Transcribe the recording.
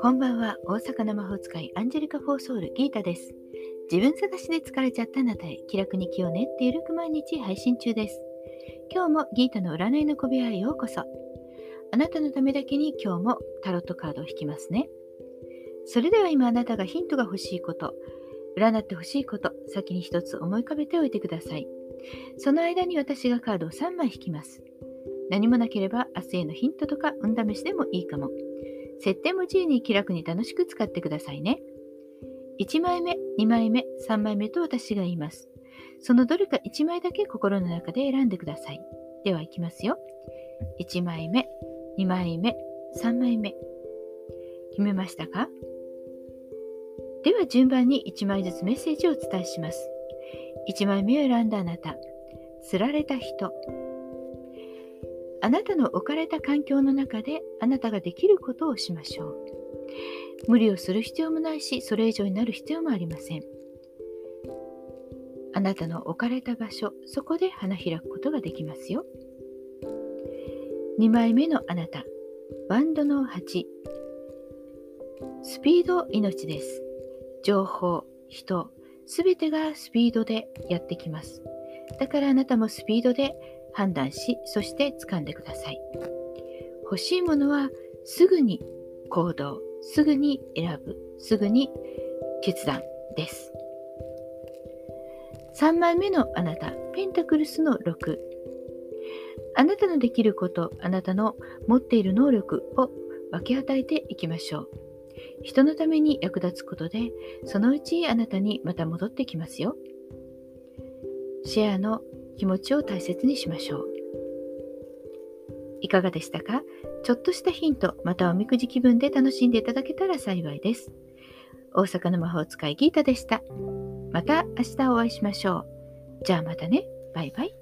こんばんは。大阪の魔法使いアンジェリカ・フォーソウルギータです。自分探しで疲れちゃったあなたへ気楽に気を練ってゆるく毎日配信中です。今日もギータの占いの小部屋へようこそ。あなたのためだけに今日もタロットカードを引きますね。それでは今あなたがヒントが欲しいこと占って欲しいこと先に一つ思い浮かべておいてください。その間に私がカードを3枚引きます。何もなければ明日へのヒントとか運試しでもいいかも設定も自由に気楽に楽しく使ってくださいね。1枚目、2枚目、3枚目と私が言います。そのどれか1枚だけ心の中で選んでください。では、いきますよ。1枚目、2枚目、3枚目。決めましたか？では順番に1枚ずつメッセージをお伝えします。1枚目を選んだあなた。釣られた人。あなたの置かれた環境の中であなたができることをしましょう。無理をする必要もないし、それ以上になる必要もありません。あなたの置かれた場所、そこで花開くことができますよ。2枚目のあなた、バンドの8。スピード命です。情報、人、すべてがスピードでやってきます。だからあなたもスピードで判断し、そして掴んでください。欲しいものはすぐに行動、すぐに選ぶ、すぐに決断です。3枚目のあなた、ペンタクルスの6。あなたのできること、あなたの持っている能力を分け与えていきましょう。人のために役立つことで、そのうちあなたにまた戻ってきますよ。シェアの気持ちを大切にしましょう。いかがでしたか？ちょっとしたヒント、またおみくじ気分で楽しんでいただけたら幸いです。大阪の魔法使いギータでした。また明日お会いしましょう。じゃあまたね。バイバイ。